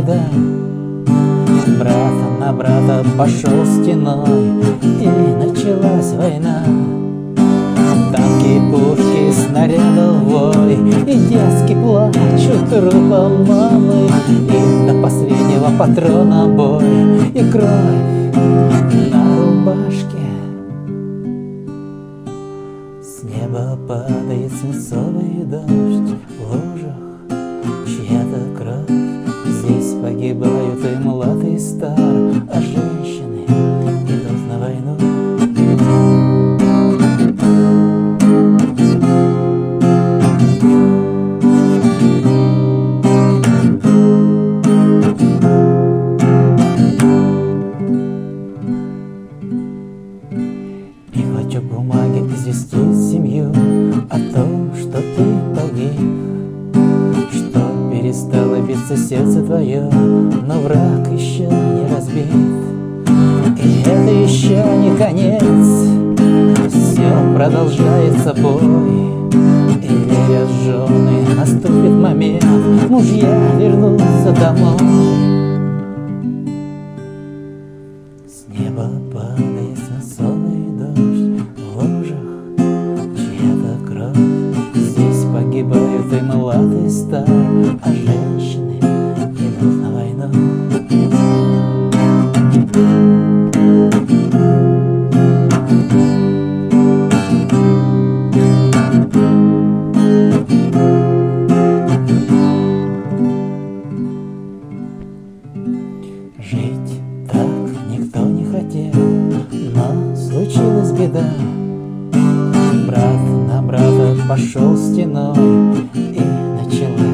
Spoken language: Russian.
случилась беда. Брат на брата пошел стеной, и началась война. Танки, пушки, снаряды вой, и детски плачут трупом мамы, и до последнего патрона бой, и кровь на рубашке. С неба падает свинцовый Здесь погибают и млад, и стар А женщины идут на войну. И бумаги известит семью О том, что ты погиб Перестало биться сердце твое Но враг еще не разбит. И это еще не конец. Все продолжается бой. И верят жены, наступит момент Мужья вернутся домой. С неба падает свинцовый дождь В лужах чья-то кровь. Здесь погибают и и стар А женщины беда. Брат на брата пошел стеной, и началась